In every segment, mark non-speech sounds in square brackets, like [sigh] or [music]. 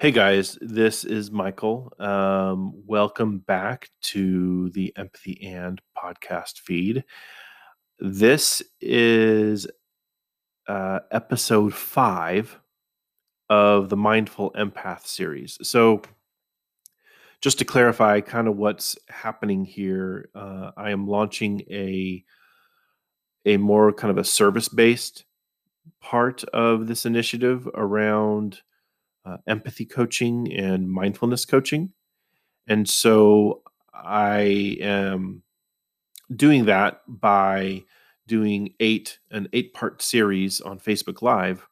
Hey guys, this is Michael. Um, welcome back to the Empathy and podcast feed. This is uh, episode five of the Mindful Empath series. So, just to clarify kind of what's happening here, uh, I am launching a a more kind of a service based part of this initiative around uh, empathy coaching and mindfulness coaching. And so I am doing that by doing eight an eight part series on Facebook Live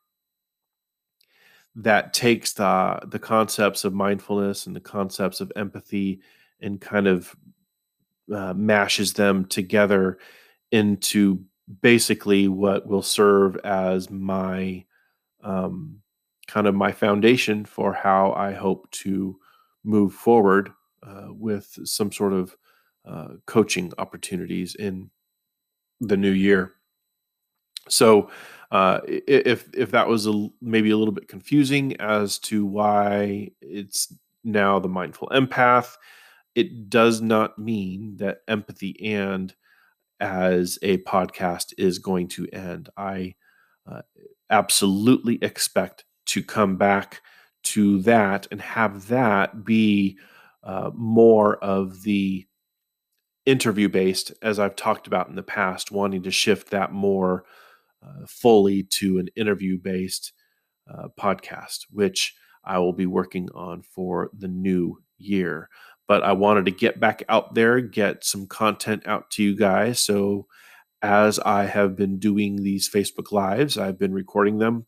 that takes the the concepts of mindfulness and the concepts of empathy and kind of uh, mashes them together into basically what will serve as my um, kind of my foundation for how I hope to move forward uh, with some sort of uh, coaching opportunities in the new year. So, uh, if if that was a, maybe a little bit confusing as to why it's now the mindful empath, it does not mean that empathy and as a podcast is going to end. I uh, absolutely expect to come back to that and have that be uh, more of the interview based, as I've talked about in the past, wanting to shift that more uh, fully to an interview based uh, podcast, which I will be working on for the new year. But I wanted to get back out there, get some content out to you guys. So, as I have been doing these Facebook Lives, I've been recording them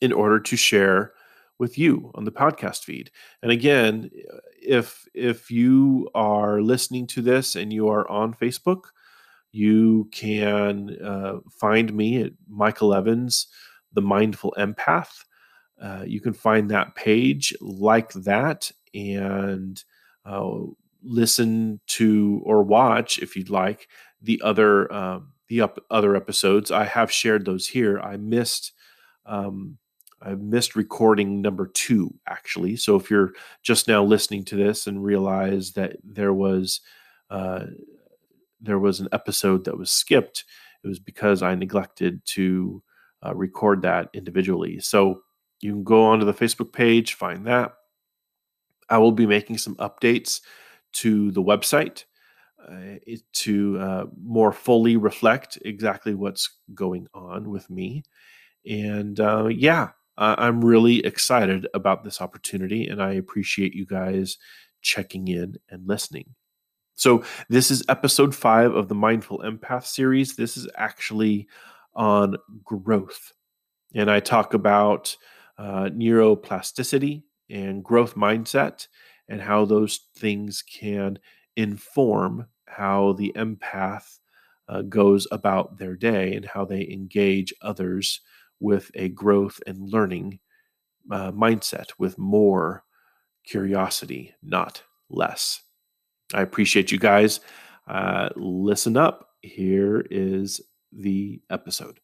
in order to share with you on the podcast feed. And again, if if you are listening to this and you are on Facebook, you can uh, find me at Michael Evans, the Mindful Empath. Uh, you can find that page like that and uh, listen to or watch if you'd like the other um, the up, other episodes. I have shared those here. I missed um, I missed recording number two, actually. So if you're just now listening to this and realize that there was uh, there was an episode that was skipped, it was because I neglected to uh, record that individually. So you can go onto the Facebook page, find that. I will be making some updates to the website uh, to uh, more fully reflect exactly what's going on with me. And uh, yeah, uh, I'm really excited about this opportunity and I appreciate you guys checking in and listening. So, this is episode five of the Mindful Empath series. This is actually on growth. And I talk about uh, neuroplasticity and growth mindset and how those things can inform how the empath uh, goes about their day and how they engage others with a growth and learning uh, mindset, with more curiosity, not less. I appreciate you guys. Uh, listen up. Here is the episode.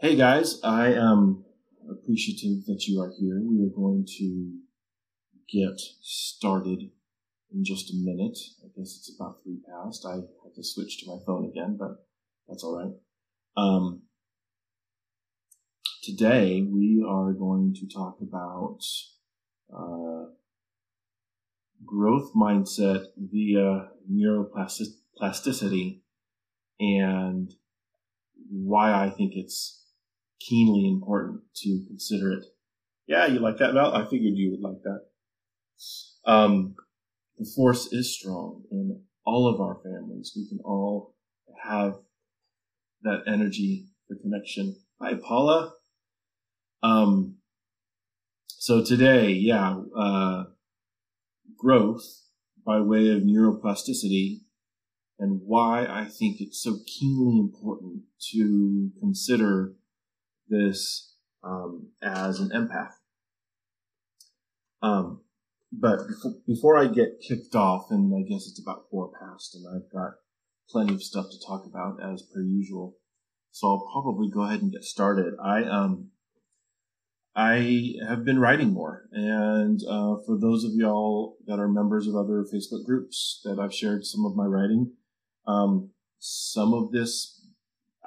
Hey guys, I am appreciative that you are here. We are going to get started in just a minute. I guess it's about three past. I have to switch to my phone again, but that's all right. Um, Today, we are going to talk about uh, growth mindset via neuroplasticity and why I think it's keenly important to consider it. Yeah, you like that, Val? I figured you would like that. Um, the force is strong in all of our families. We can all have that energy for connection. Hi, Paula. Um, so today, yeah, uh, growth by way of neuroplasticity and why I think it's so keenly important to consider this um, as an empath. Um, but before, before I get kicked off, and I guess it's about four past, and I've got plenty of stuff to talk about as per usual, so I'll probably go ahead and get started. I um I have been writing more. And uh, for those of y'all that are members of other Facebook groups that I've shared some of my writing, um, some of this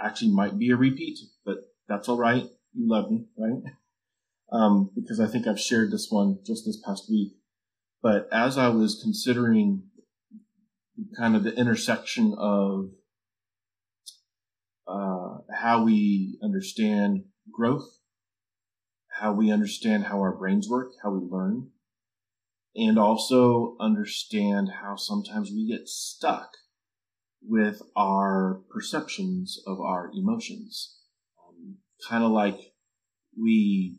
actually might be a repeat, but that's all right. You love me, right? Um, because I think I've shared this one just this past week. But as I was considering kind of the intersection of uh, how we understand growth how we understand how our brains work, how we learn, and also understand how sometimes we get stuck with our perceptions of our emotions. Um, kind of like we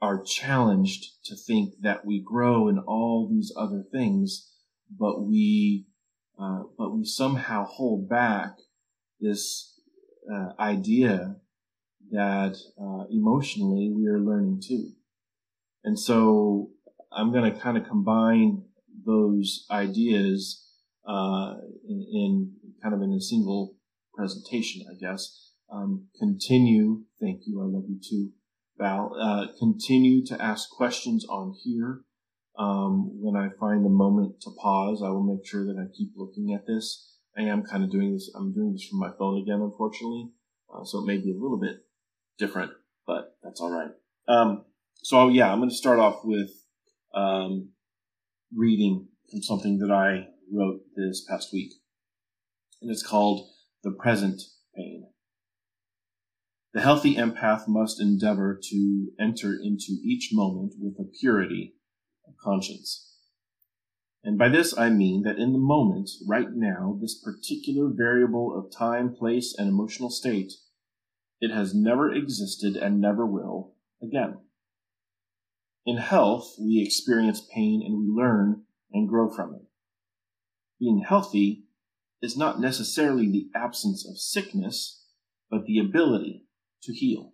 are challenged to think that we grow in all these other things, but we, uh, but we somehow hold back this uh, idea that uh, emotionally we are learning too. And so I'm going to kind of combine those ideas uh, in, in, kind of in a single presentation, I guess. Um, continue, thank you, I love you too, Val. Uh, continue to ask questions on here. Um, when I find a moment to pause, I will make sure that I keep looking at this. I am kind of doing this. I'm doing this from my phone again, unfortunately, uh, so it may be a little bit different, but that's all right. Um, so yeah, I'm going to start off with um, reading from something that I wrote this past week, and it's called "The Present Pain." The healthy empath must endeavor to enter into each moment with a purity of conscience. And by this I mean that in the moment, right now, this particular variable of time, place, and emotional state it has never existed and never will again. In health, we experience pain and we learn and grow from it. Being healthy is not necessarily the absence of sickness, but the ability to heal.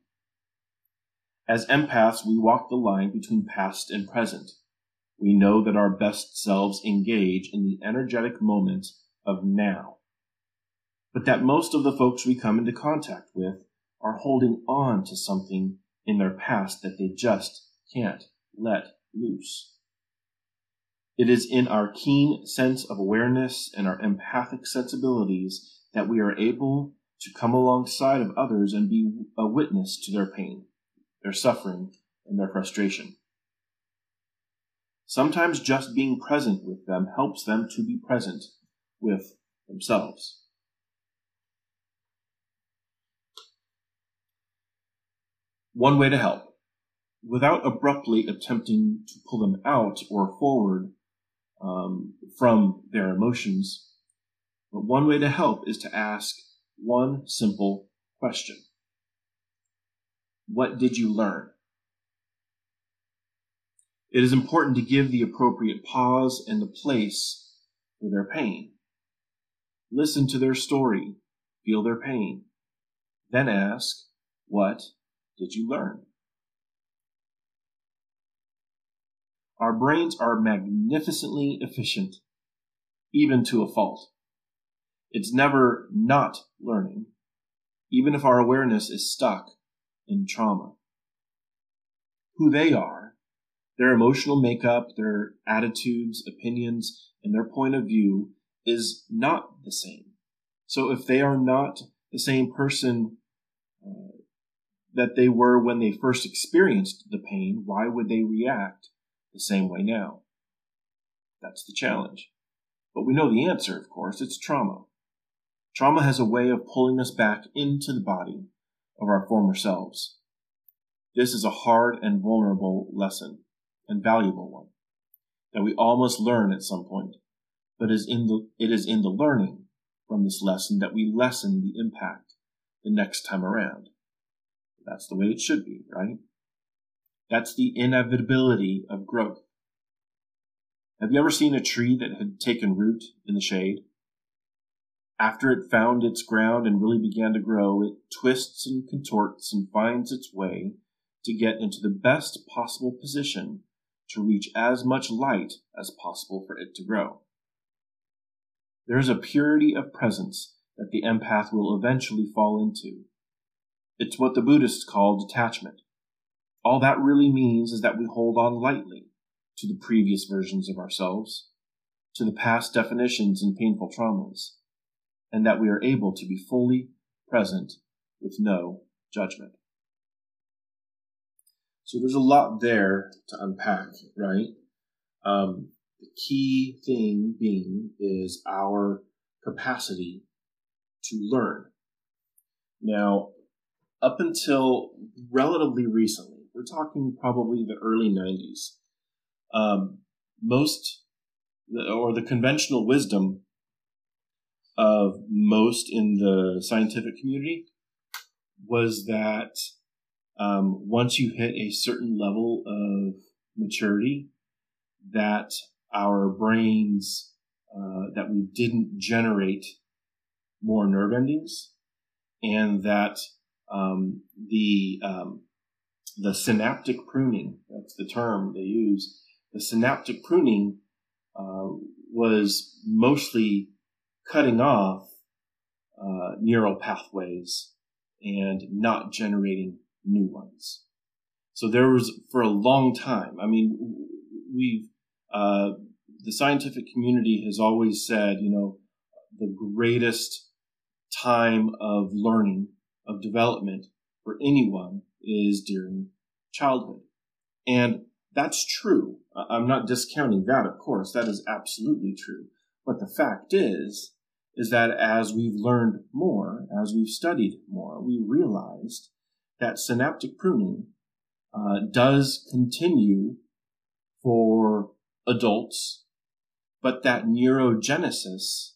As empaths, we walk the line between past and present. We know that our best selves engage in the energetic moment of now, but that most of the folks we come into contact with are holding on to something in their past that they just can't let loose. It is in our keen sense of awareness and our empathic sensibilities that we are able to come alongside of others and be a witness to their pain, their suffering, and their frustration. Sometimes just being present with them helps them to be present with themselves. One way to help, without abruptly attempting to pull them out or forward um, from their emotions, but one way to help is to ask one simple question. What did you learn? It is important to give the appropriate pause and the place for their pain. Listen to their story, feel their pain, then ask, What did you learn? Our brains are magnificently efficient, even to a fault. It's never not learning, even if our awareness is stuck in trauma. Who they are, their emotional makeup, their attitudes, opinions, and their point of view is not the same. So if they are not the same person uh, that they were when they first experienced the pain, why would they react the same way now? That's the challenge. But we know the answer, of course. It's trauma. Trauma has a way of pulling us back into the body of our former selves. This is a hard and vulnerable lesson, and valuable one, that we all must learn at some point. But is in the, it is in the learning from this lesson that we lessen the impact the next time around. That's the way it should be, right? That's the inevitability of growth. Have you ever seen a tree that had taken root in the shade? After it found its ground and really began to grow, it twists and contorts and finds its way to get into the best possible position to reach as much light as possible for it to grow. There is a purity of presence that the empath will eventually fall into it's what the Buddhists call detachment. all that really means is that we hold on lightly to the previous versions of ourselves, to the past definitions and painful traumas, and that we are able to be fully present with no judgment. So there's a lot there to unpack, right? Um, the key thing being is our capacity to learn. Now, up until relatively recently, we're talking probably the early 90s, um, most or the conventional wisdom of most in the scientific community was that um, once you hit a certain level of maturity, that our brains uh, that we didn't generate more nerve endings, and that um, the um, the synaptic pruning that's the term they use the synaptic pruning uh, was mostly cutting off uh, neural pathways and not generating new ones. So there was for a long time. I mean, we've uh, the scientific community has always said, you know, the greatest time of learning of development for anyone is during childhood, and that's true. I'm not discounting that, of course. That is absolutely true. But the fact is, is that as we've learned more, as we've studied more, we realized that synaptic pruning uh, does continue for adults, but that neurogenesis,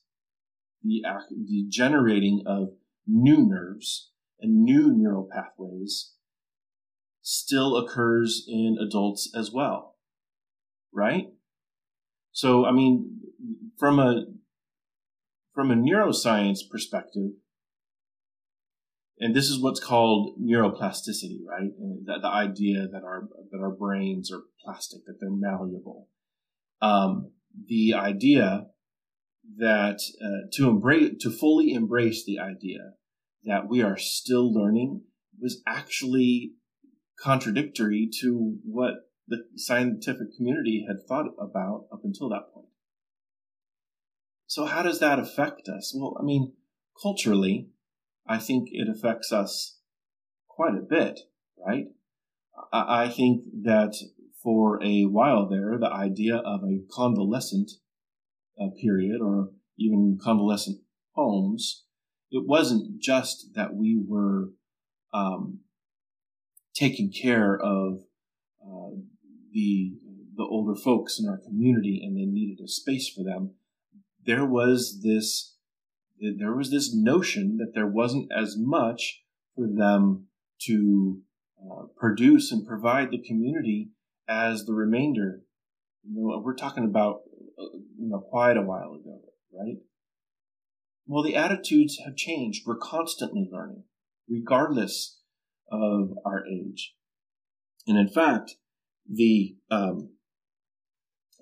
the, the generating of new nerves and new neural pathways, still occurs in adults as well. Right? So, I mean, from a from a neuroscience perspective, and this is what's called neuroplasticity, right? The, the idea that our that our brains are plastic, that they're malleable. Um, the idea that uh, to embrace to fully embrace the idea that we are still learning was actually contradictory to what the scientific community had thought about up until that point. So how does that affect us? Well, I mean, culturally, I think it affects us quite a bit, right? I, think that for a while there, the idea of a convalescent uh, period or even convalescent homes, it wasn't just that we were um, taking care of uh, the the older folks in our community and they needed a space for them. There was this there was this notion that there wasn't as much for them to uh, produce and provide the community as the remainder. You know, we're talking about uh, you know quite a while ago, right? Well, the attitudes have changed. We're constantly learning, regardless of our age. And in fact, the um,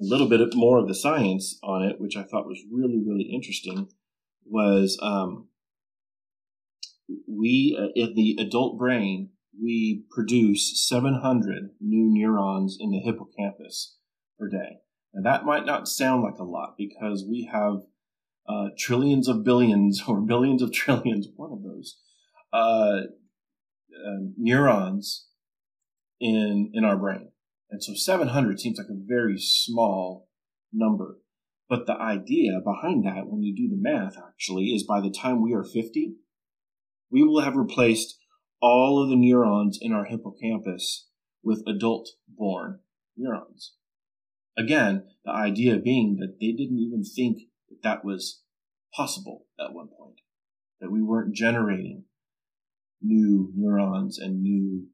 a little bit more of the science on it, which I thought was really, really interesting, was um, we uh, in the adult brain we produce 700 new neurons in the hippocampus per day. Now that might not sound like a lot because we have uh, trillions of billions [laughs] or billions of trillions, one of those, uh, uh, neurons in in our brain. And so 700 seems like a very small number. But the idea behind that, when you do the math, actually, is by the time we are 50, we will have replaced all of the neurons in our hippocampus with adult born neurons. Again, the idea being that they didn't even think that was possible at one point, that we weren't generating new neurons and new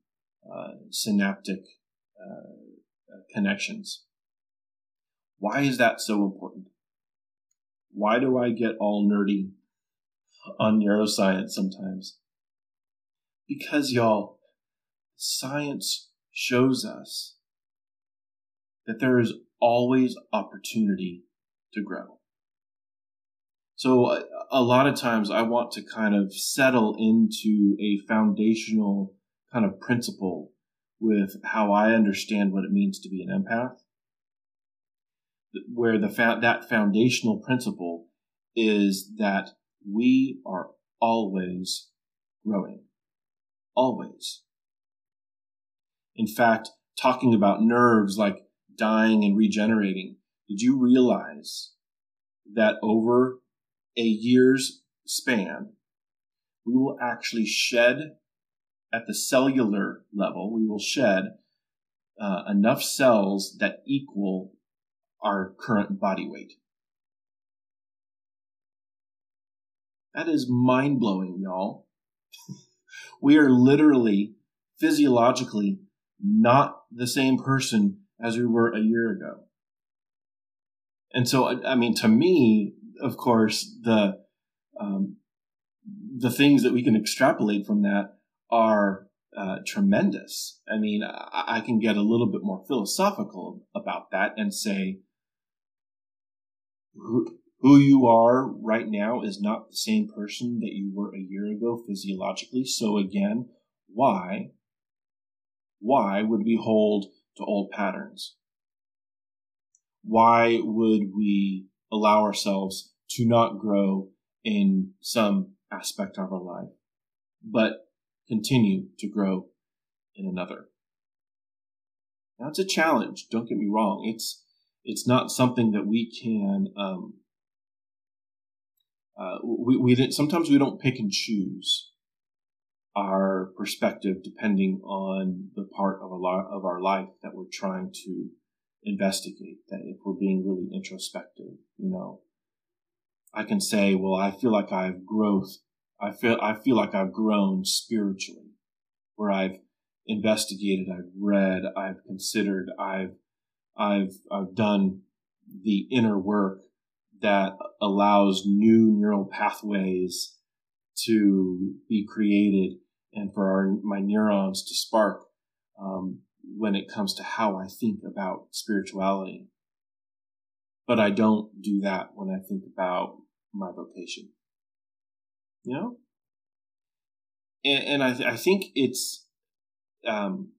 uh, synaptic uh, connections. Why is that so important? Why do I get all nerdy on neuroscience sometimes? Because, y'all, science shows us that there is always opportunity to grow. So, a, lot of times I want to kind of settle into a foundational kind of principle with how I understand what it means to be an empath, where the fa- that foundational principle is that we are always growing. Always. In fact, talking about nerves like dying and regenerating, did you realize that over a year's span, we will actually shed at the cellular level, we will shed uh, enough cells that equal our current body weight. That is mind blowing, y'all. [laughs] we are literally, physiologically, not the same person as we were a year ago. And so, I mean, to me, of course, the um, the things that we can extrapolate from that are uh, tremendous. I mean, I, I can get a little bit more philosophical about that and say, who, who you are right now is not the same person that you were a year ago physiologically. So again, why, why would we hold to old patterns? Why would we allow ourselves to not grow in some aspect of our life, but continue to grow in another? That's a challenge. Don't get me wrong. It's it's not something that we can. Um, uh, we we sometimes we don't pick and choose our perspective depending on the part of a lot of our life that we're trying to investigate. That if we're being really introspective, you know, I can say, well, I feel like I've growth. I feel I feel like I've grown spiritually, where I've investigated, I've read, I've considered, I've I've I've done the inner work that allows new neural pathways to be created and for our, my neurons to spark um, when it comes to how I think about spirituality. But I don't do that when I think about my vocation. You know? And, and I, th- I think it's, um,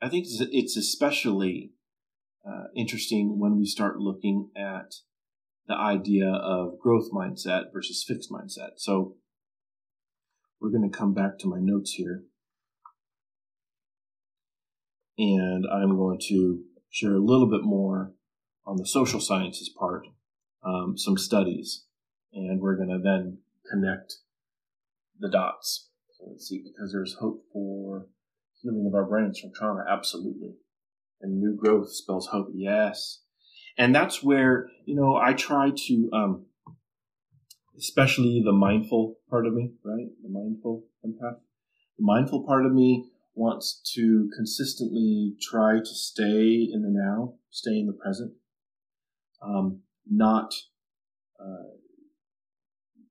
I think it's especially uh, interesting when we start looking at the idea of growth mindset versus fixed mindset. So we're going to come back to my notes here. And I'm going to share a little bit more on the social sciences part, um, some studies, and we're going to then connect the dots. So let's see, because there's hope for healing of our brains from trauma, absolutely. And new growth spells hope, yes. And that's where, you know, I try to, um, especially the mindful part of me, right? The mindful empath. The mindful part of me wants to consistently try to stay in the now, stay in the present, um, not, uh,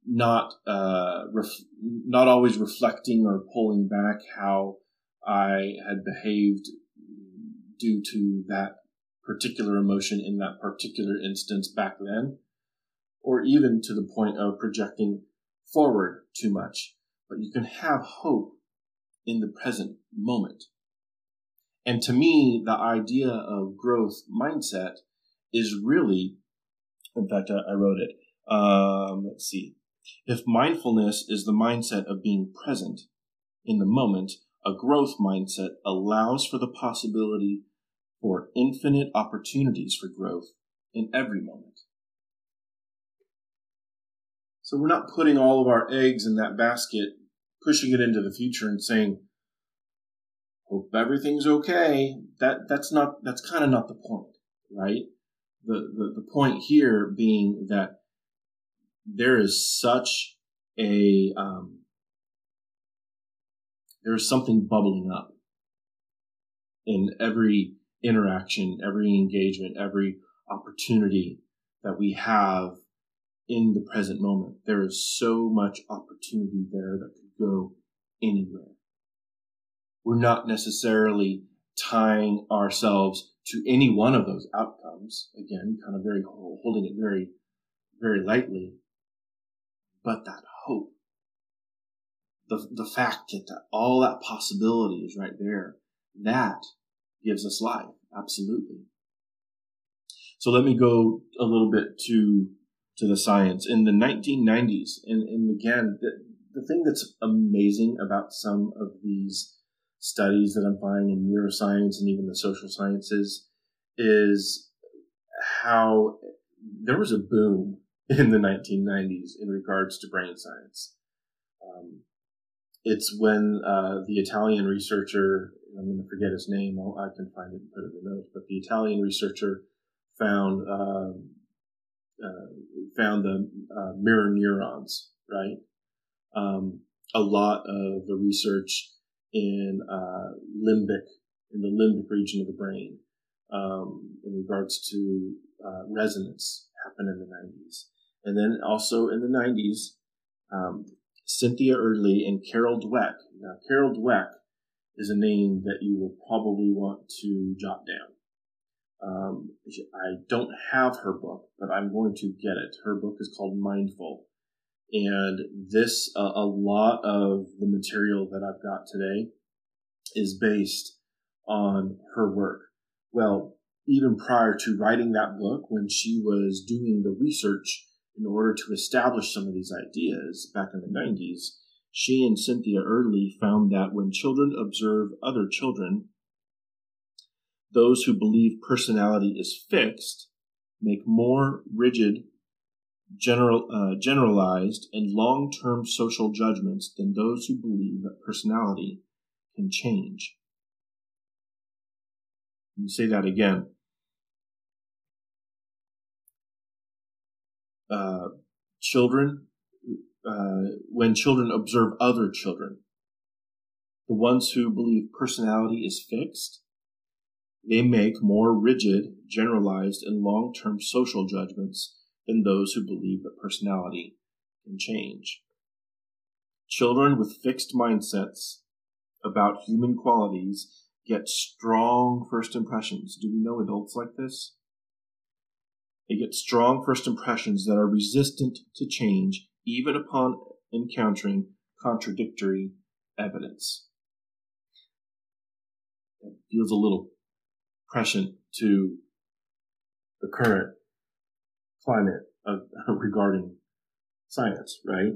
not, uh, ref- not always reflecting or pulling back how I had behaved due to that particular emotion in that particular instance back then, or even to the point of projecting forward too much. But you can have hope in the present moment. And to me, the idea of growth mindset is really, in fact, I, wrote it. Um, let's see. If mindfulness is the mindset of being present in the moment, a growth mindset allows for the possibility for infinite opportunities for growth in every moment. So we're not putting all of our eggs in that basket, pushing it into the future and saying, hope everything's okay. That, that's not, that's kind of not the point, right? The, the, the point here being that there is such a, um, there is something bubbling up in every interaction, every engagement, every opportunity that we have in the present moment. There is so much opportunity there that could go anywhere. We're not necessarily tying ourselves to any one of those outcomes. Again, kind of very holding it very, very lightly. But that hope, the, the fact that, that all that possibility is right there, that gives us life. Absolutely. So let me go a little bit to to the science in the 1990s, and, and again, the, thing that's amazing about some of these studies that I'm finding in neuroscience and even the social sciences is how there was a boom in the 1990s in regards to brain science. Um, it's when uh, the Italian researcher, I'm going to forget his name, i can find it and put it in the notes, but the Italian researcher found uh, uh, found the uh, mirror neurons, right? Um, a lot of the research in uh, limbic, in the limbic region of the brain, um, in regards to uh, resonance happened in the 90s. And then also in the 90s, um, Cynthia Erdley and Carol Dweck. Now, Carol Dweck is a name that you will probably want to jot down. Um, I don't have her book, but I'm going to get it. Her book is called Mindful. And this, uh, a lot of the material that I've got today is based on her work. Well, even prior to writing that book, when she was doing the research in order to establish some of these ideas back in the 90s, she and Cynthia Erdley found that when children observe other children, those who believe personality is fixed make more rigid, general, uh, generalized, and long term social judgments than those who believe that personality can change. Let me say that again. Uh, children, uh, when children observe other children, the ones who believe personality is fixed they make more rigid, generalized, and long term social judgments than those who believe that personality can change. Children with fixed mindsets about human qualities get strong first impressions. Do we know adults like this? They get strong first impressions that are resistant to change even upon encountering contradictory evidence. It feels a little prescient to the current climate of, [laughs] regarding science, right?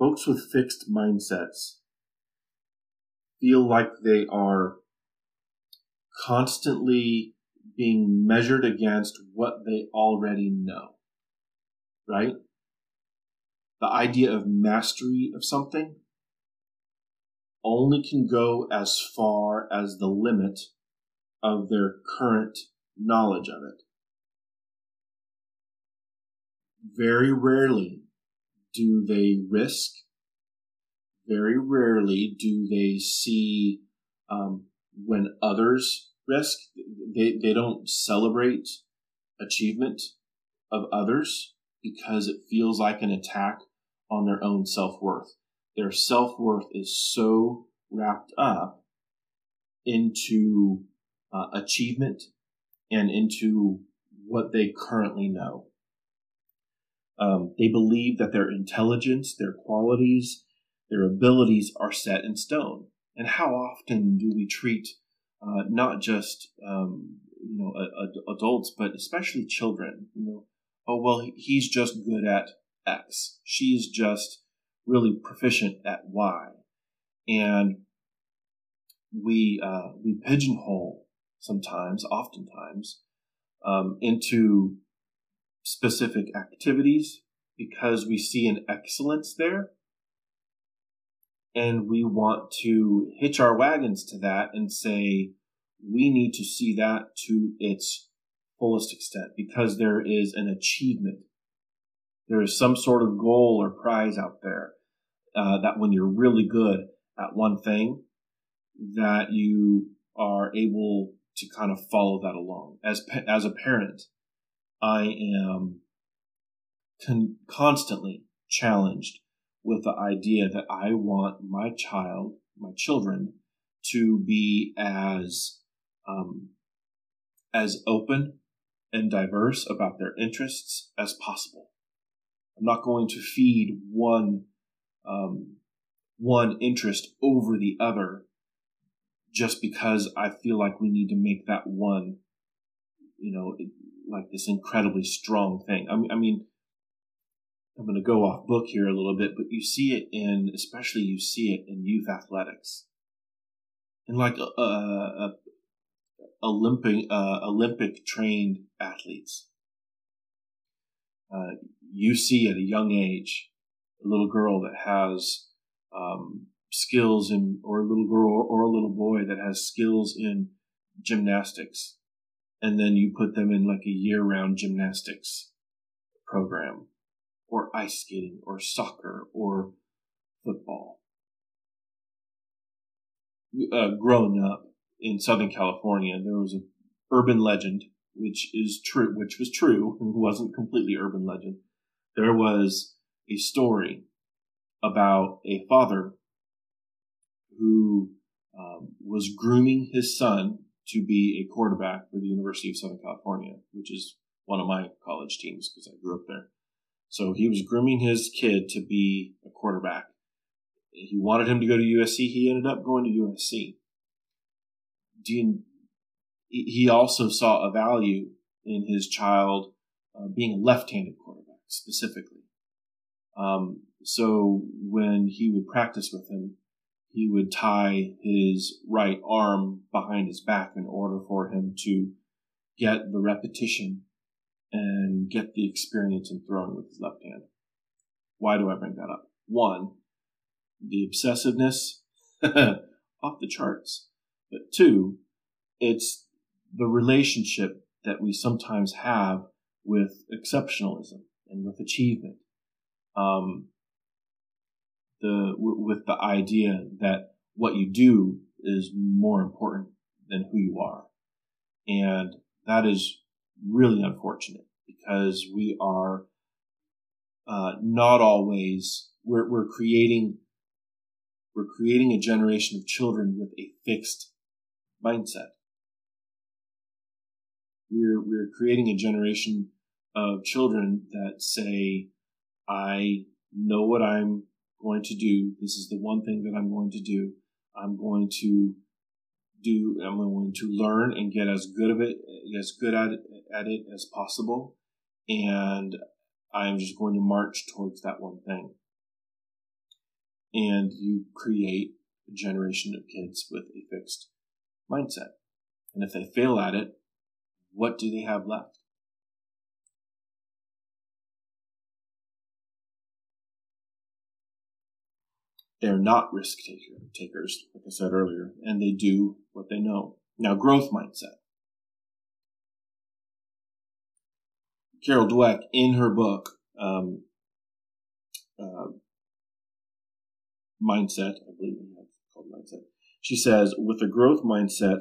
Folks with fixed mindsets feel like they are constantly being measured against what they already know, right? The idea of mastery of something only can go as far as the limit of their current knowledge of it. Very rarely do they risk, very rarely do they see um, when others risk. They, they don't celebrate achievement of others because it feels like an attack on their own self worth their self worth is so wrapped up into uh, achievement and into what they currently know. Um, they believe that their intelligence, their qualities, their abilities are set in stone. And how often do we treat uh, not just um, you know a, a, adults, but especially children? You know, oh well, he's just good at X. She's just really proficient at Y, and we uh, we pigeonhole sometimes, oftentimes, um, into specific activities because we see an excellence there, and we want to hitch our wagons to that and say we need to see that to its fullest extent because there is an achievement. There is some sort of goal or prize out there uh, that when you're really good at one thing, that you are able to kind of follow that along. As as a parent, I am con- constantly challenged with the idea that I want my child, my children, to be as um, as open and diverse about their interests as possible. I'm not going to feed one um, one interest over the other just because I feel like we need to make that one, you know, like this incredibly strong thing. I mean, I mean, I'm going to go off book here a little bit, but you see it in, especially you see it in youth athletics, in like uh, uh, Olympic uh, Olympic trained athletes. Uh, you see at a young age a little girl that has um, skills in, or a little girl or a little boy that has skills in gymnastics, and then you put them in like a year round gymnastics program, or ice skating, or soccer, or football. Uh, growing up in Southern California, there was an urban legend, which is true, which was true, [laughs] and wasn't completely urban legend. There was a story about a father who um, was grooming his son to be a quarterback for the University of Southern California, which is one of my college teams because I grew up there. So he was grooming his kid to be a quarterback. He wanted him to go to USC. He ended up going to USC. Dean, he also saw a value in his child uh, being a left-handed quarterback specifically. Um, so when he would practice with him, he would tie his right arm behind his back in order for him to get the repetition and get the experience in throwing with his left hand. Why do I bring that up? One, the obsessiveness [laughs] off the charts. But two, it's the relationship that we sometimes have with exceptionalism and with achievement. Um, the with the idea that what you do is more important than who you are, and that is really unfortunate because we are uh, not always we're, we're creating we're creating a generation of children with a fixed mindset. We're we're creating a generation of children that say, "I know what I'm going to do. This is the one thing that I'm going to do. I'm going to do, I'm going to learn and get as good of it, as good at it, at it as possible. And I'm just going to march towards that one thing. And you create a generation of kids with a fixed mindset. And if they fail at it, what do they have left? They're not risk takers, like I said earlier, and they do what they know. Now, growth mindset. Carol Dweck, in her book, um, uh, Mindset, I believe it's called Mindset, she says, with a growth mindset,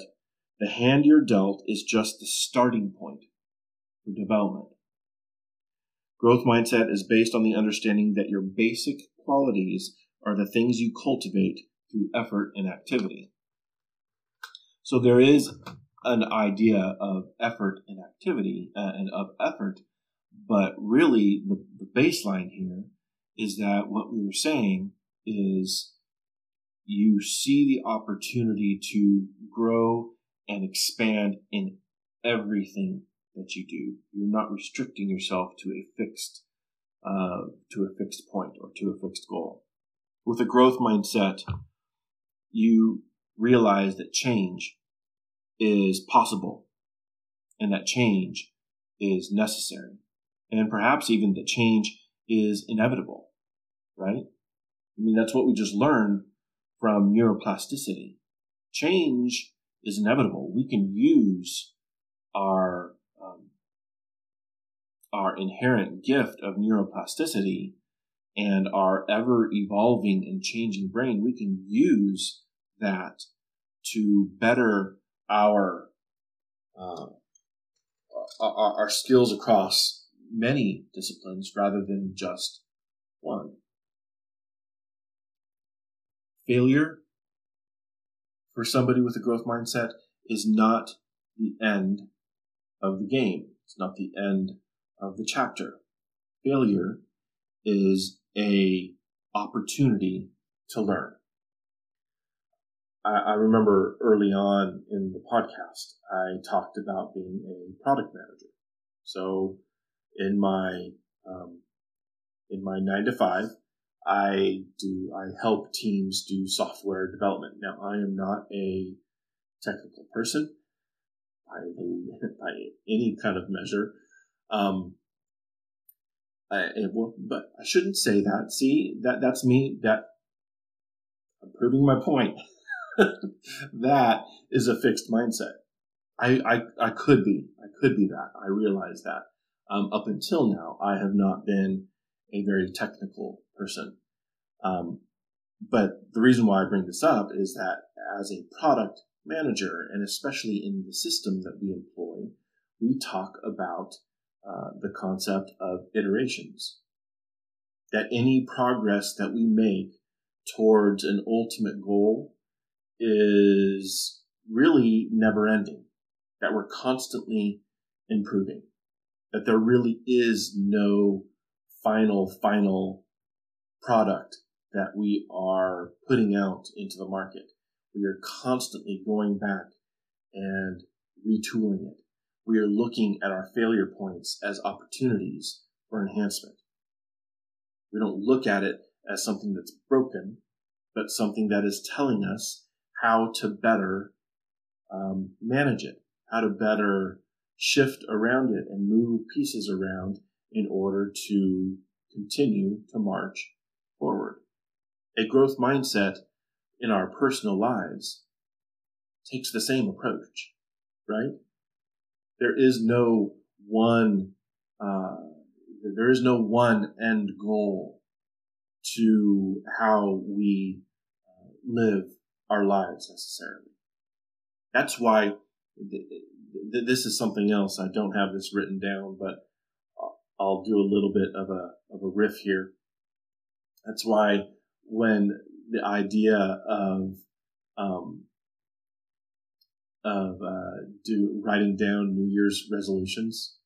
the hand you're dealt is just the starting point for development. Growth mindset is based on the understanding that your basic qualities are the things you cultivate through effort and activity. So there is an idea of effort and activity uh, and of effort, but really the, the baseline here is that what we were saying is you see the opportunity to grow and expand in everything that you do. You're not restricting yourself to a fixed uh, to a fixed point or to a fixed goal with a growth mindset, you realize that change is possible and that change is necessary. And perhaps even that change is inevitable, right? I mean, that's what we just learned from neuroplasticity. Change is inevitable. We can use our um, our inherent gift of neuroplasticity and our ever evolving and changing brain, we can use that to better our, uh, our, our skills across many disciplines rather than just one. Failure for somebody with a growth mindset is not the end of the game. It's not the end of the chapter. Failure is a opportunity to learn. I, I remember early on in the podcast, I talked about being a product manager. So in my um, in my nine to five, I do I help teams do software development. Now I am not a technical person by, [laughs] by any kind of measure. Um, I, well, but I shouldn't say that. See that that's me. That I'm proving my point. [laughs] that is a fixed mindset. I, I, I could be, I could be that. I realize that. Um, up until now, I have not been a very technical person. Um, but the reason why I bring this up is that as a product manager, and especially in the system that we employ, we talk about uh, the concept of iterations. That any progress that we make towards an ultimate goal is really never ending, that we're constantly improving, that there really is no final, final product that we are putting out into the market. We are constantly going back and retooling it. We are looking at our failure points as opportunities for enhancement. We don't look at it as something that's broken, but something that is telling us how to better um, manage it, how to better shift around it and move pieces around in order to continue to march forward. A growth mindset in our personal lives takes the same approach, right? There is no one, uh, there is no one end goal to how we uh, live our lives necessarily. That's why this is something else. I don't have this written down, but I'll do a little bit of a of a riff here. That's why when the idea of um, of uh, do writing down New Year's resolutions,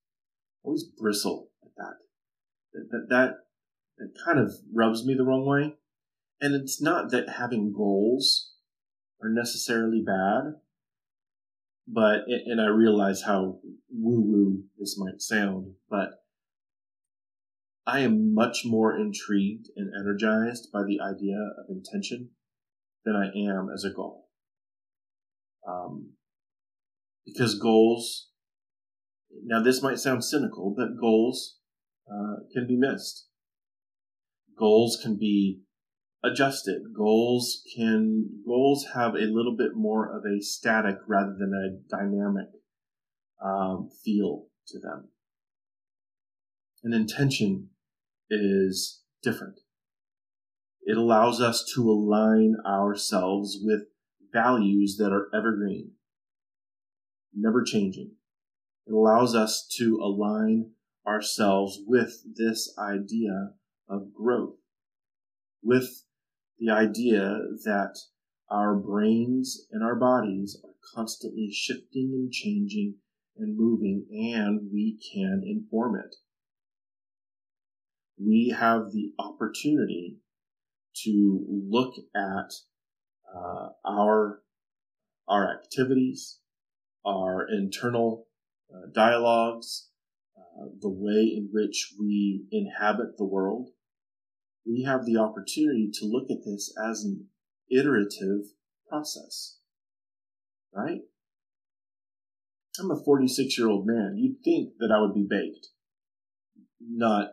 always bristle at that. That, that that kind of rubs me the wrong way. And it's not that having goals are necessarily bad, but and I realize how woo woo this might sound, but I am much more intrigued and energized by the idea of intention than I am as a goal. Um, because goals, now this might sound cynical, but goals uh, can be missed. Goals can be adjusted. Goals can goals have a little bit more of a static rather than a dynamic um, feel to them. An intention is different. It allows us to align ourselves with values that are evergreen, never changing. It allows us to align ourselves with this idea of growth, with the idea that our brains and our bodies are constantly shifting and changing and moving, and we can inform it. We have the opportunity to look at uh, our our activities, our internal uh, dialogues, uh, the way in which we inhabit the world, we have the opportunity to look at this as an iterative process. Right? I'm a 46 year old man. You'd think that I would be baked. Not,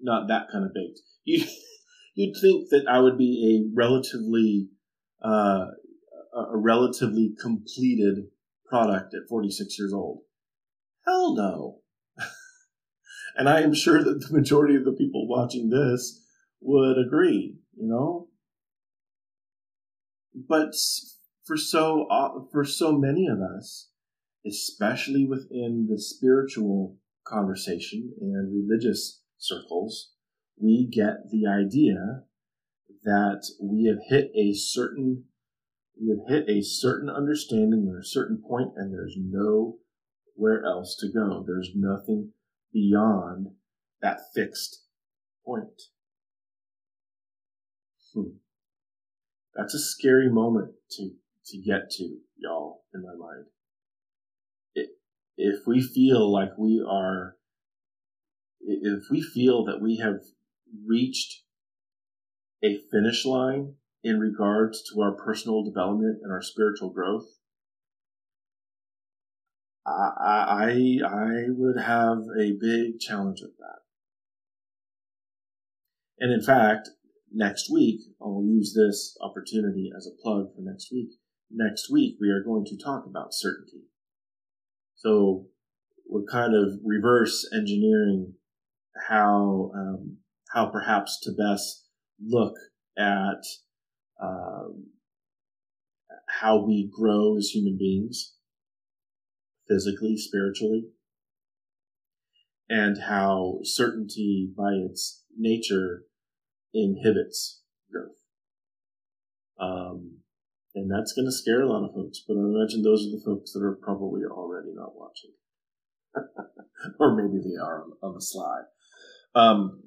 not that kind of baked. You, [laughs] you'd think that I would be a relatively, uh, a relatively completed product at 46 years old. Hell no. [laughs] and I am sure that the majority of the people watching this would agree, you know? But for so, uh, for so many of us, especially within the spiritual conversation and religious circles, we get the idea that we have hit a certain we have hit a certain understanding or a certain point and there's nowhere else to go. There's nothing beyond that fixed point. Hmm. That's a scary moment to, to get to, y'all, in my mind. It, if we feel like we are, if we feel that we have reached a finish line in regards to our personal development and our spiritual growth, I, I, I would have a big challenge with that. And in fact, next week, I'll use this opportunity as a plug for next week. Next week, we are going to talk about certainty. So we're kind of reverse engineering how, um, how perhaps to best look at um, how we grow as human beings, physically, spiritually, and how certainty by its nature inhibits growth. Um, and that's going to scare a lot of folks, but I imagine those are the folks that are probably already not watching. [laughs] or maybe they are on, the slide. Um,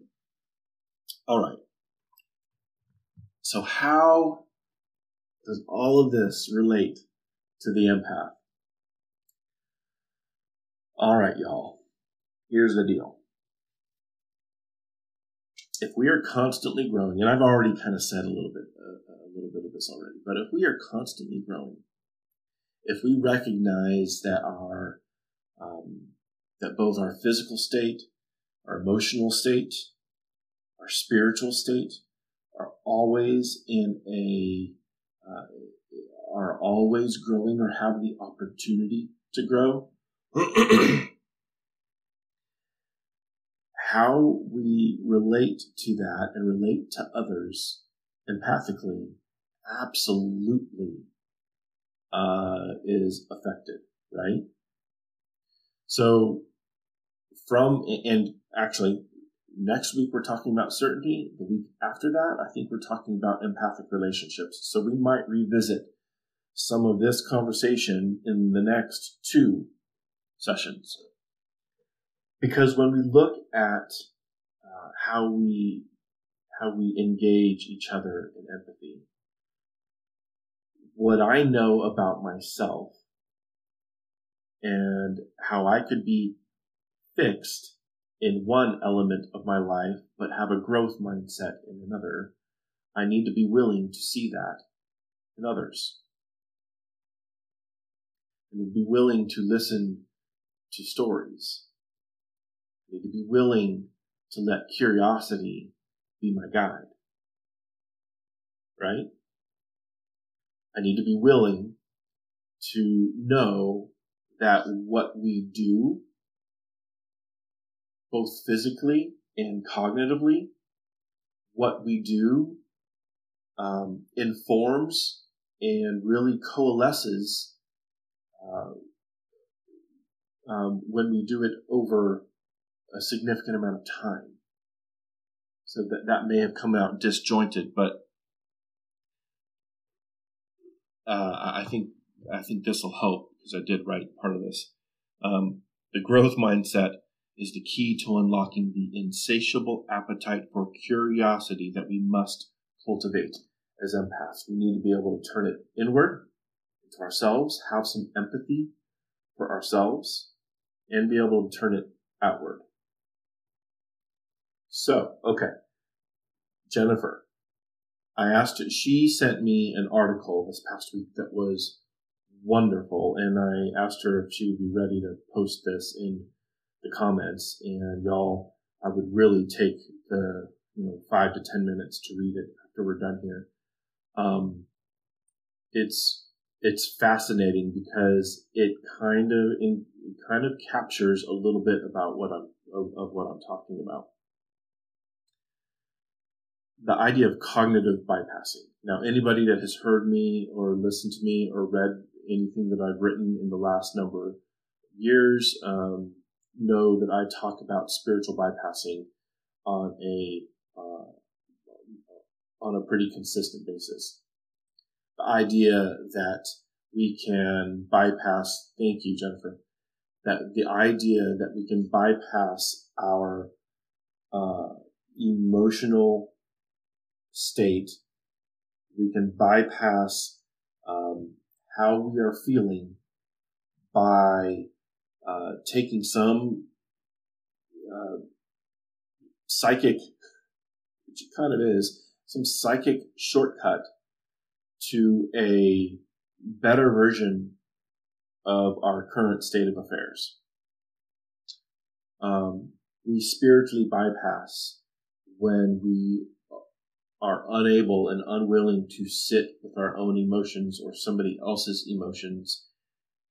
all right. So, how does all of this relate to the empath? All right, y'all. Here's the deal. If we are constantly growing, and I've already kind of said a little bit, uh, a little bit of this already, but if we are constantly growing, if we recognize that our, um, that both our physical state, our emotional state, our spiritual state, are always in a uh, are always growing or have the opportunity to grow. [clears throat] How we relate to that and relate to others empathically absolutely uh, is affected, right? So, from and actually Next week, we're talking about certainty. The week after that, I think we're talking about empathic relationships. So we might revisit some of this conversation in the next two sessions. Because when we look at uh, how we how we engage each other in empathy, what I know about myself and how I could be fixed in one element of my life, but have a growth mindset in another, I need to be willing to see that in others. I need to be willing to listen to stories. I need to be willing to let curiosity be my guide. Right? I need to be willing to know that what we do both physically and cognitively, what we do um, informs and really coalesces uh, um, when we do it over a significant amount of time. So that that may have come out disjointed, but uh, I think I think this will help because I did write part of this. Um, the growth mindset is the key to unlocking the insatiable appetite for curiosity that we must cultivate as empaths. We need to be able to turn it inward to ourselves, have some empathy for ourselves, and be able to turn it outward. So, okay. Jennifer, I asked her, she sent me an article this past week that was wonderful, and I asked her if she would be ready to post this in the comments, and y'all, I would really take the you know five to ten minutes to read it after we're done here. Um, it's it's fascinating because it kind of in, kind of captures a little bit about what I'm of, of what I'm talking about. The idea of cognitive bypassing. Now, anybody that has heard me or listened to me or read anything that I've written in the last number of years, um, know that I talk about spiritual bypassing on a uh, on a pretty consistent basis. The idea that we can bypass, thank you, Jennifer, that the idea that we can bypass our uh, emotional state we can bypass um, how we are feeling by uh, taking some uh, psychic, which it kind of is, some psychic shortcut to a better version of our current state of affairs. Um, we spiritually bypass when we are unable and unwilling to sit with our own emotions or somebody else's emotions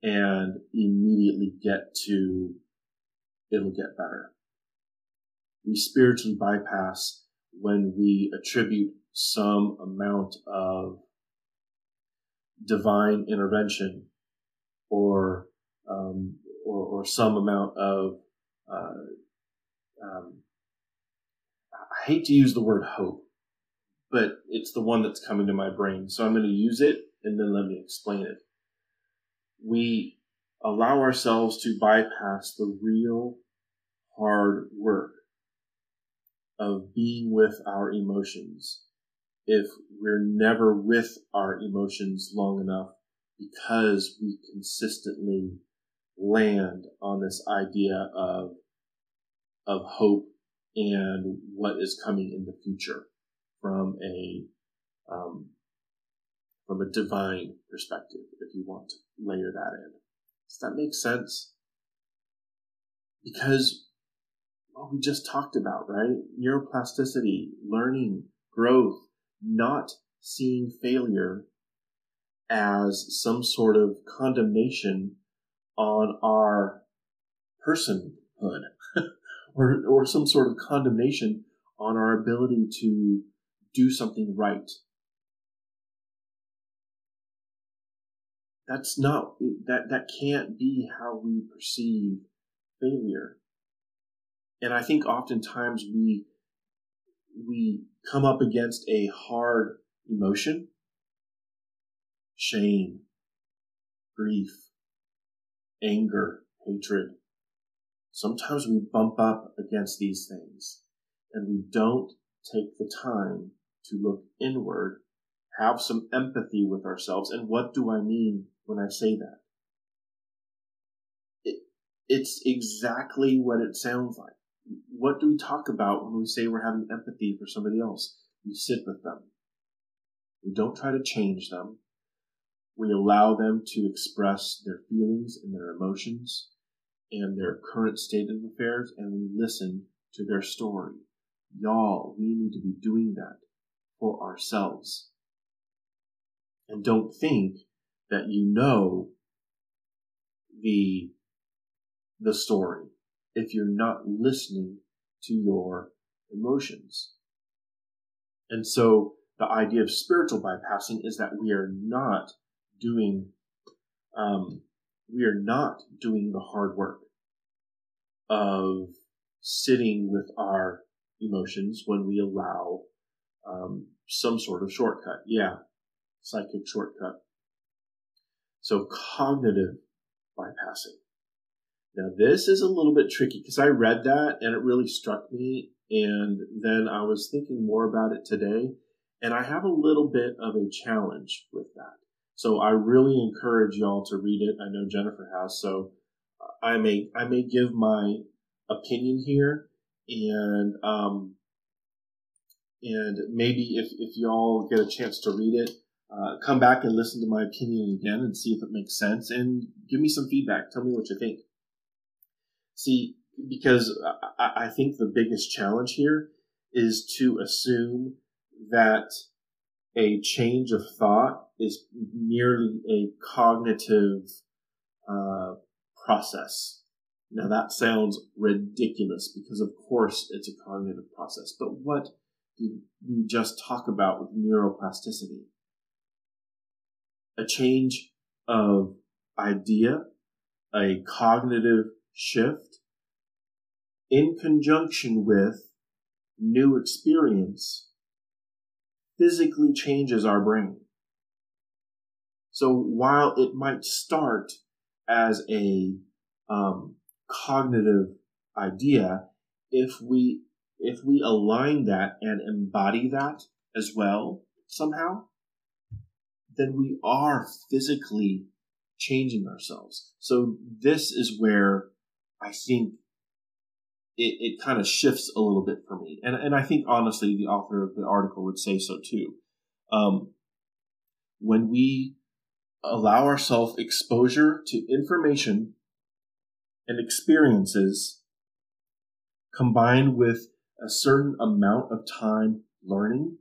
and immediately get to it'll get better. We spiritually bypass when we attribute some amount of divine intervention or um, or, or, some amount of uh, um, I hate to use the word hope, but it's the one that's coming to my brain. So I'm going to use it and then let me explain it. We allow ourselves to bypass the real hard work of being with our emotions if we're never with our emotions long enough because we consistently land on this idea of of hope and what is coming in the future from a um, from a divine perspective, if you want to layer that in. Does that make sense? Because what we just talked about, right? Neuroplasticity, learning, growth, not seeing failure as some sort of condemnation on our personhood [laughs] or, or some sort of condemnation on our ability to do something right. That's not, that, that can't be how we perceive failure. And I think oftentimes we, we come up against a hard emotion, shame, grief, anger, hatred. Sometimes we bump up against these things and we don't take the time to look inward, have some empathy with ourselves. And what do I mean when I say that? It, it's exactly what it sounds like. What do we talk about when we say we're having empathy for somebody else? We sit with them. We don't try to change them. We allow them to express their feelings and their emotions and their current state of affairs, and we listen to their story. Y'all, we need to be doing that for ourselves. And don't think that you know the, the story if you're not listening to your emotions. And so the idea of spiritual bypassing is that we are not doing, um, we are not doing the hard work of sitting with our emotions when we allow um, some sort of shortcut. Yeah, psychic shortcut. So cognitive bypassing. Now this is a little bit tricky because I read that and it really struck me. And then I was thinking more about it today and I have a little bit of a challenge with that. So I really encourage y'all to read it. I know Jennifer has. So I may, I may give my opinion here and, um, and maybe if, if y'all get a chance to read it, uh, come back and listen to my opinion again and see if it makes sense and give me some feedback. Tell me what you think. See, because I, I think the biggest challenge here is to assume that a change of thought is merely a cognitive uh, process. Now that sounds ridiculous because of course it's a cognitive process, but what did we just talk about with neuroplasticity? A change of idea, a cognitive shift in conjunction with new experience physically changes our brain. So while it might start as a um, cognitive idea, if we if we align that and embody that as well somehow, then we are physically changing ourselves. So this is where I think it, it kind of shifts a little bit for me. And, and I think honestly, the author of the article would say so too. Um, when we allow ourselves exposure to information and experiences combined with a certain amount of time learning,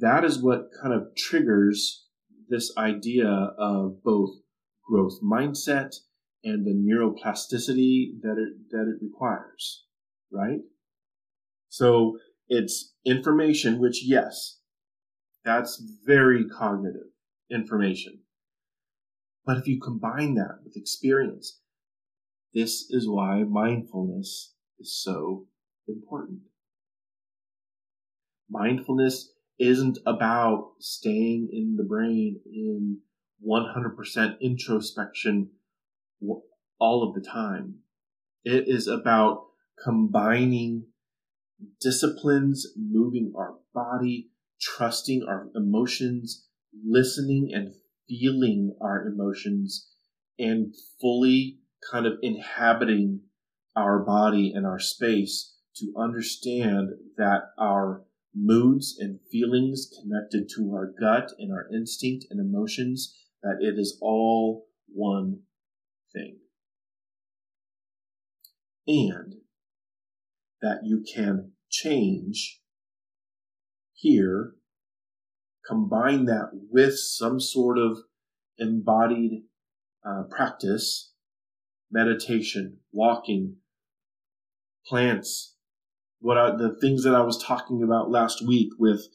that is what kind of triggers this idea of both growth mindset and the neuroplasticity that it, that it requires, right? So it's information, which yes, that's very cognitive information. But if you combine that with experience, this is why mindfulness is so important. Mindfulness isn't about staying in the brain in 100% introspection all of the time. It is about combining disciplines, moving our body, trusting our emotions, listening and feeling our emotions, and fully kind of inhabiting our body and our space to understand that our moods and feelings connected to our gut and our instinct and emotions, that it is all one thing. And that you can change here, combine that with some sort of embodied uh, practice, meditation, walking, plants, what I, the things that I was talking about last week with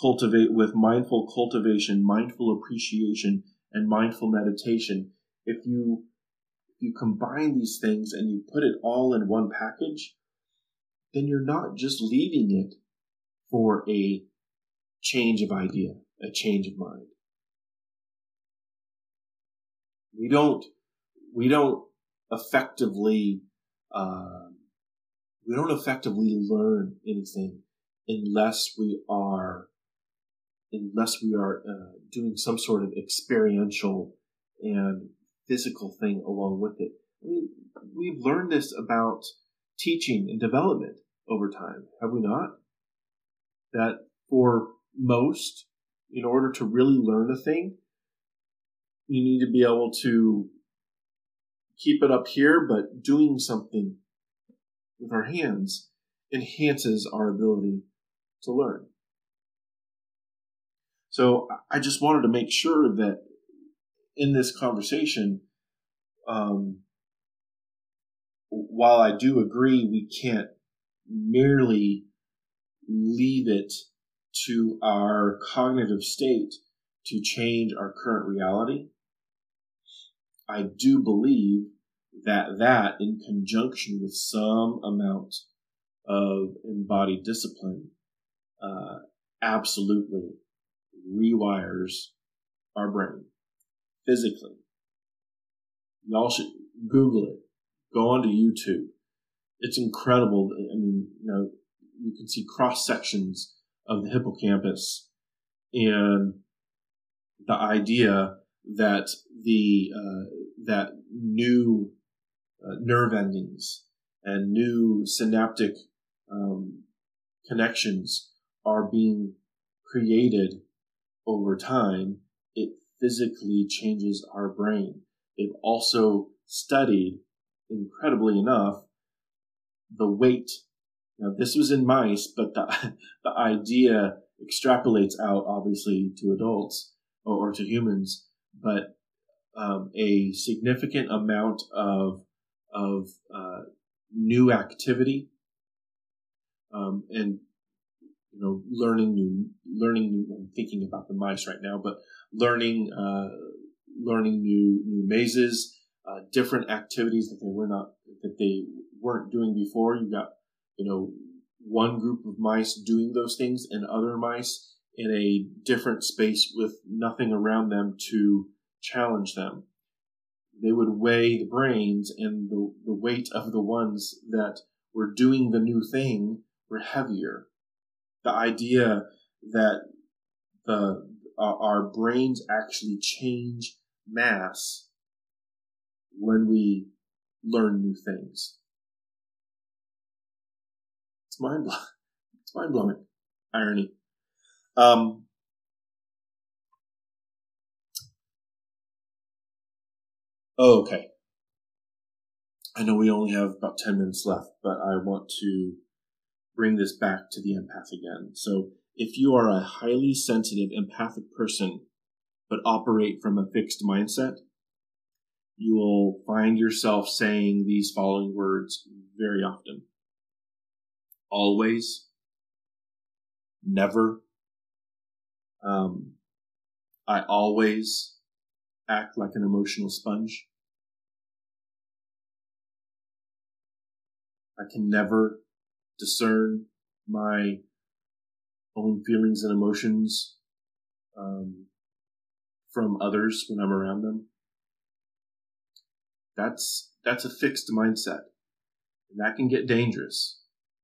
cultivate with mindful cultivation, mindful appreciation, and mindful meditation. If you if you combine these things and you put it all in one package, then you're not just leaving it for a change of idea, a change of mind. We don't we don't effectively uh, we don't effectively learn anything unless we are unless we are uh, doing some sort of experiential and physical thing along with it. I mean, we've learned this about teaching and development over time, have we not? That for most, in order to really learn a thing, you need to be able to keep it up here, but doing something with our hands enhances our ability to learn. So I just wanted to make sure that in this conversation, um, while I do agree we can't merely leave it to our cognitive state to change our current reality, I do believe that that in conjunction with some amount of embodied discipline uh, absolutely rewires our brain physically. Y'all should Google it. Go onto YouTube. It's incredible. I mean, you know, you can see cross sections of the hippocampus and the idea that the uh, that new uh, nerve endings and new synaptic um, connections are being created over time, it physically changes our brain. They've also studied, incredibly enough, the weight. Now, this was in mice, but the, [laughs] the idea extrapolates out, obviously, to adults or, or to humans, but um, a significant amount of of uh, new activity um, and you know learning new learning new I'm thinking about the mice right now but learning uh, learning new new mazes uh, different activities that they were not that they weren't doing before. You got you know one group of mice doing those things and other mice in a different space with nothing around them to challenge them they would weigh the brains and the, the weight of the ones that were doing the new thing were heavier. The idea that the uh, our brains actually change mass when we learn new things. It's mind blowing. [laughs] It's mind blowing. Irony. Um, oh, okay. I know we only have about 10 minutes left, but I want to bring this back to the empath again. So if you are a highly sensitive, empathic person, but operate from a fixed mindset, you will find yourself saying these following words very often. Always, never, um, I always act like an emotional sponge. I can never discern my own feelings and emotions um, from others when I'm around them. That's that's a fixed mindset, and that can get dangerous.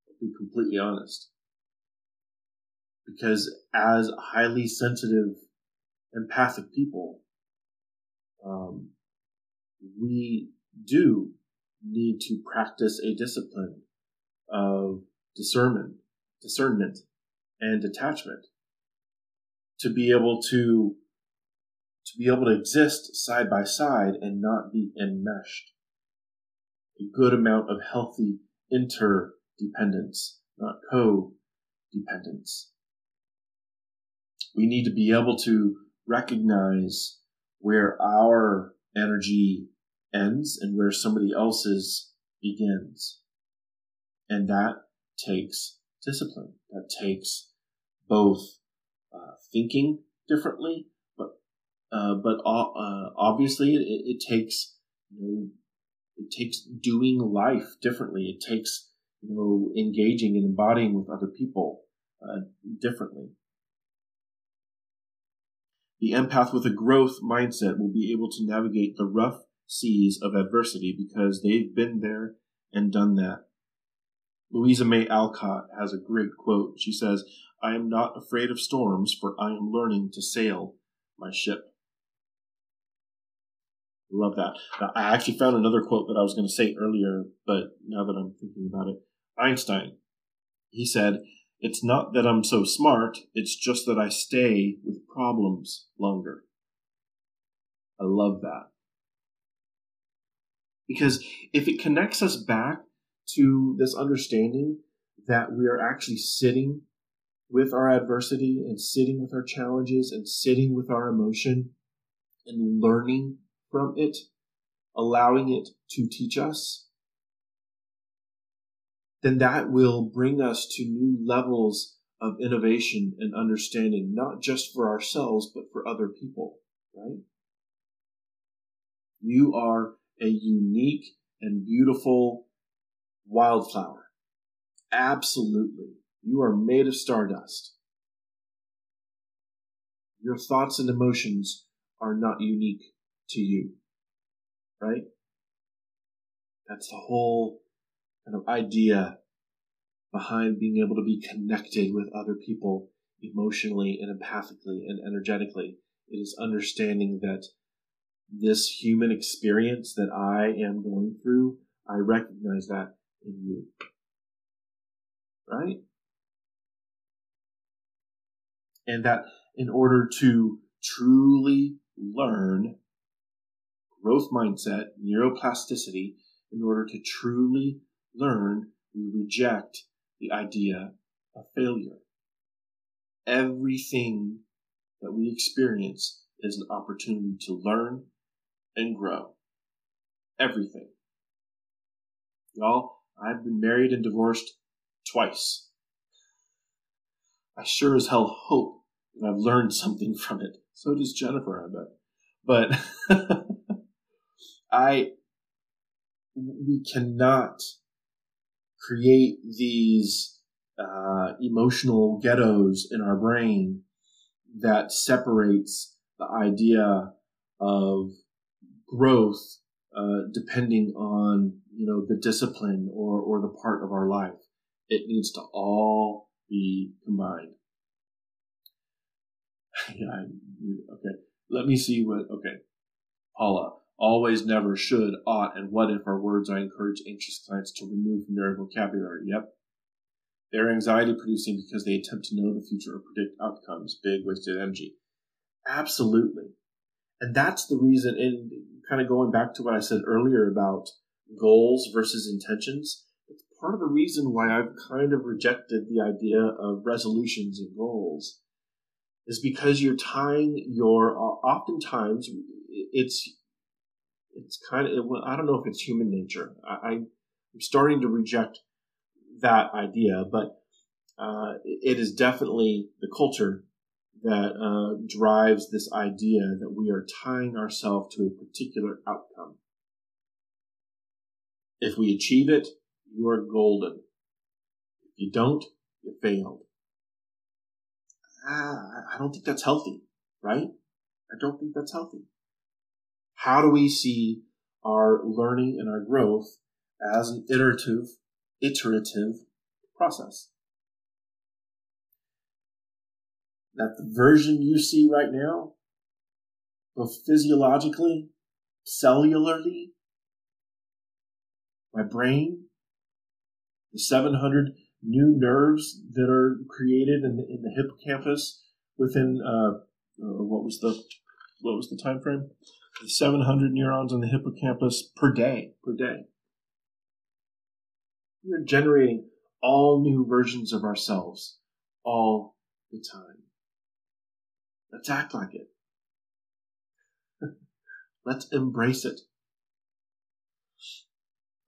I'll be completely honest, because as highly sensitive, empathic people, um, we do need to practice a discipline of discernment, discernment and detachment to be able to to be able to exist side by side and not be enmeshed. A good amount of healthy interdependence, not co-dependence. We need to be able to recognize where our energy ends and where somebody else's begins. And that takes discipline. That takes both uh, thinking differently, but uh, but uh, obviously it, it, takes you know it takes doing life differently. It takes you know engaging and embodying with other people uh, differently. The empath with a growth mindset will be able to navigate the rough seas of adversity because they've been there and done that. Louisa May Alcott has a great quote. She says, I am not afraid of storms, for I am learning to sail my ship. Love that. Now, I actually found another quote that I was going to say earlier, but now that I'm thinking about it, Einstein, he said, It's not that I'm so smart, it's just that I stay with problems longer. I love that. Because if it connects us back to this understanding that we are actually sitting with our adversity and sitting with our challenges and sitting with our emotion and learning from it, allowing it to teach us, then that will bring us to new levels of innovation and understanding, not just for ourselves, but for other people, right? You are a unique and beautiful wildflower. Absolutely. You are made of stardust. Your thoughts and emotions are not unique to you. Right? That's the whole kind of idea behind being able to be connected with other people emotionally and empathically and energetically. It is understanding that this human experience that I am going through, I recognize that in you. Right? And that in order to truly learn growth mindset, neuroplasticity, in order to truly learn, we reject the idea of failure. Everything that we experience is an opportunity to learn and grow. Everything. Y'all, I've been married and divorced twice. I sure as hell hope that I've learned something [laughs] from it. So does Jennifer, I bet. But [laughs] I, we cannot create these uh, emotional ghettos in our brain that separates the idea of growth uh, depending on you know the discipline or or the part of our life. It needs to all be combined. [laughs] yeah, okay. Let me see what. Okay, Paula. Always, never, should, ought, and what if are words I encourage anxious clients to remove from their vocabulary. Yep. They're anxiety producing because they attempt to know the future or predict outcomes. Big wasted energy. Absolutely. And that's the reason, and kind of going back to what I said earlier about goals versus intentions, it's part of the reason why I've kind of rejected the idea of resolutions and goals is because you're tying your oftentimes it's it's kind of I don't know if it's human nature. I, I'm starting to reject that idea, but uh, it is definitely the culture that uh, drives this idea that we are tying ourselves to a particular outcome. If we achieve it, you are golden. If you don't, you failed. Ah, I don't think that's healthy, right? I don't think that's healthy. How do we see our learning and our growth as an iterative, iterative process? That the version you see right now, both physiologically, cellularly, my brain, the 700 new nerves that are created in the, in the hippocampus within uh, what was the what was the time frame? 700 neurons in the hippocampus per day per day. We are generating all new versions of ourselves all the time. Let's act like it. [laughs] Let's embrace it.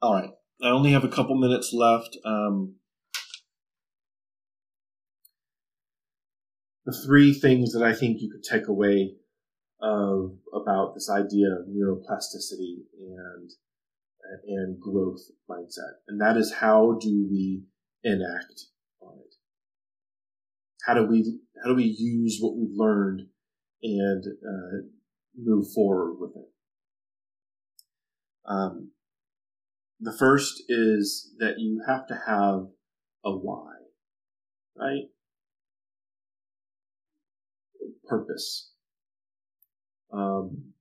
All right. I only have a couple minutes left. Um, the three things that I think you could take away of about this idea of neuroplasticity and and growth mindset, and that is how do we enact on it? How do we how do we use what we've learned and uh, move forward with it? Um, the first is that you have to have a why, right? Purpose. Um,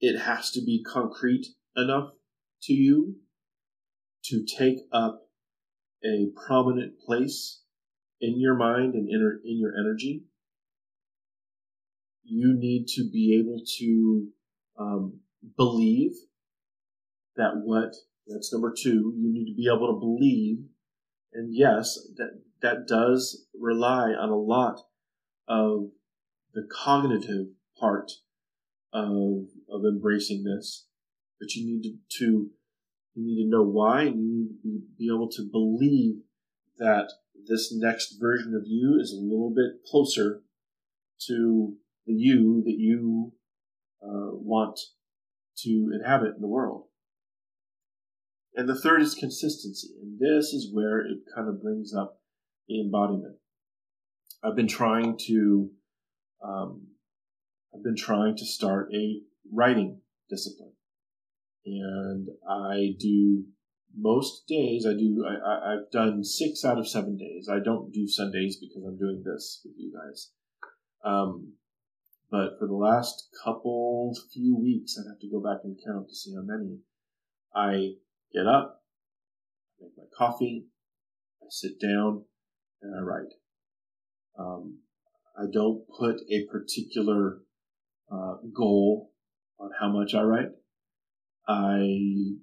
it has to be concrete enough to you to take up a prominent place in your mind and in, in your energy. You need to be able to um, believe that what that's number two you need to be able to believe and yes that that does rely on a lot of the cognitive part of of embracing this but you need to, to you need to know why and you need to be, be able to believe that this next version of you is a little bit closer to the you that you uh, want to inhabit in the world. And the third is consistency. And this is where it kind of brings up the embodiment. I've been trying to, um, I've been trying to start a writing discipline. And I do most days, I do, I, have done six out of seven days. I don't do Sundays because I'm doing this with you guys. Um, but for the last couple few weeks, I'd have to go back and count to see how many. I get up, make my coffee, I sit down, and I write. Um, I don't put a particular uh, goal on how much I write. I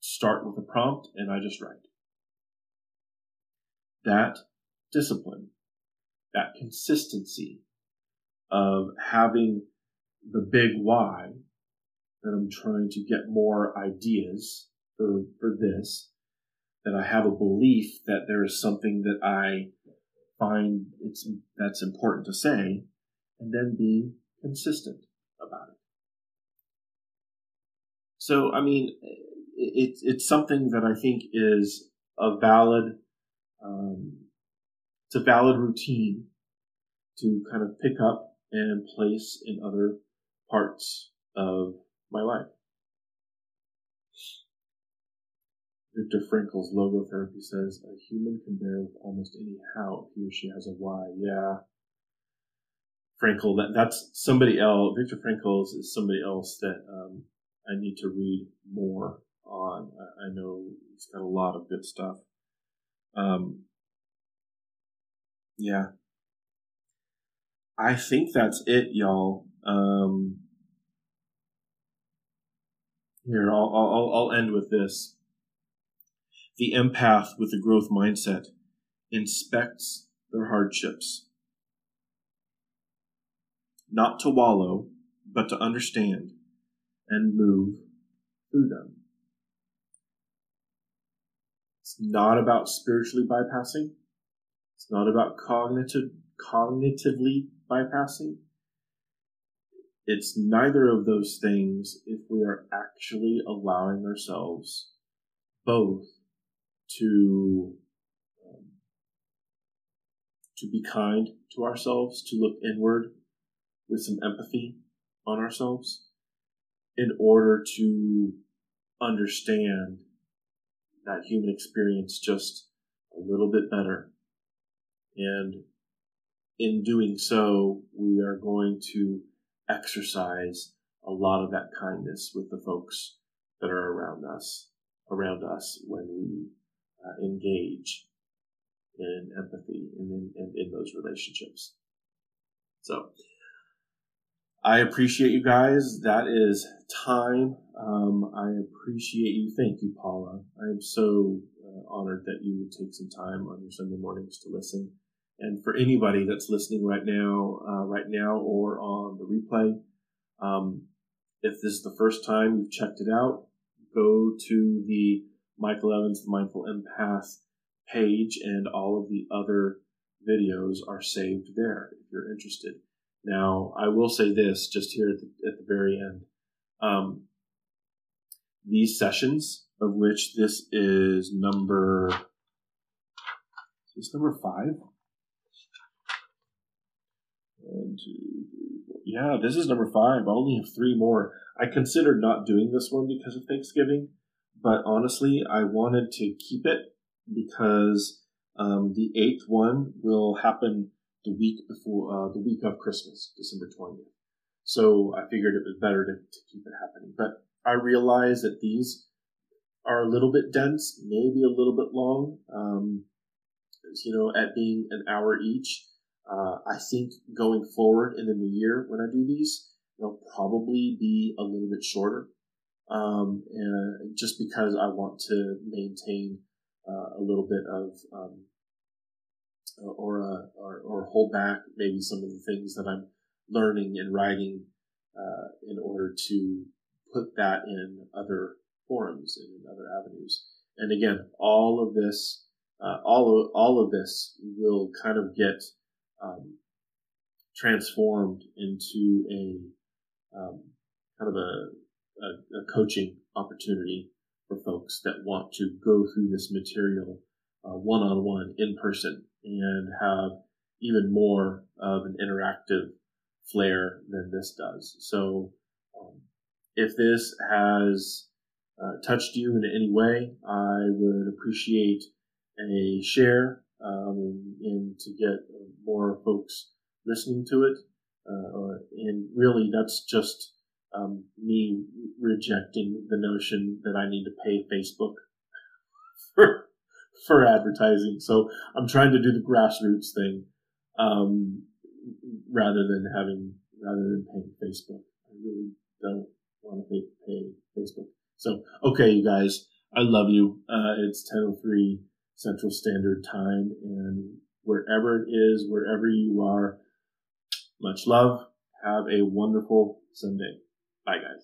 start with a prompt and I just write. That discipline, that consistency, of having the big why that I'm trying to get more ideas for, for this, that I have a belief that there is something that I find it's, that's important to say, and then be consistent about it. So, I mean, it's it's something that I think is a valid, um, it's a valid routine to kind of pick up and place in other parts of my life. Viktor Frankl's logotherapy says a human can bear with almost any how if he or she has a why. Yeah. Frankl, that, that's somebody else. Viktor Frankl is somebody else that um, I need to read more on. I, I, know he's got a lot of good stuff. Um, yeah. I think that's it, y'all. Um, here, I'll, I'll, I'll end with this. The empath with the growth mindset inspects their hardships, not to wallow, but to understand and move through them. It's not about spiritually bypassing. It's not about cognitive, cognitively bypassing. It's neither of those things if we are actually allowing ourselves both to um, to be kind to ourselves, to look inward with some empathy on ourselves in order to understand that human experience just a little bit better. And in doing so, we are going to exercise a lot of that kindness with the folks that are around us, around us when we uh, engage in empathy and in, in, in those relationships. So, I appreciate you guys. That is time. Um, I appreciate you. Thank you, Paula. I am so uh, honored that you would take some time on your Sunday mornings to listen. And for anybody that's listening right now, uh, right now, or on the replay, um, if this is the first time you've checked it out, go to the Michael Evans the Mindful Empath page, and all of the other videos are saved there if you're interested. Now, I will say this just here at the, at the very end. Um, these sessions, of which this is number, is this number five? One, two, three, four. Yeah, this is number five. I only have three more. I considered not doing this one because of Thanksgiving, but honestly, I wanted to keep it because um, the eighth one will happen the week before, uh, the week of Christmas, December 20th. So I figured it was better to, to keep it happening. But I realize that these are a little bit dense, maybe a little bit long, um, you know, at being an hour each. Uh, I think going forward in the new year when I do these, they'll probably be a little bit shorter. Um, and just because I want to maintain uh, a little bit of um, or, uh, or, or hold back maybe some of the things that I'm learning and writing uh, in order to put that in other forums and in other avenues. And again, all of this, uh, all of all of this will kind of get um, transformed into a um, kind of a, a, a coaching opportunity for folks that want to go through this material one on one in person and have even more of an interactive flair than this does. So, um, if this has uh, touched you in any way, I would appreciate a share um, and to get more folks listening to it. Uh, and really, that's just um, me rejecting the notion that I need to pay Facebook [laughs] for for advertising. So I'm trying to do the grassroots thing um, rather than having rather than paying Facebook. I really don't want to pay, pay Facebook. So okay, you guys, I love you. Uh, it's 10:03 Central Standard Time, and wherever it is, wherever you are, much love. Have a wonderful Sunday. Bye, guys.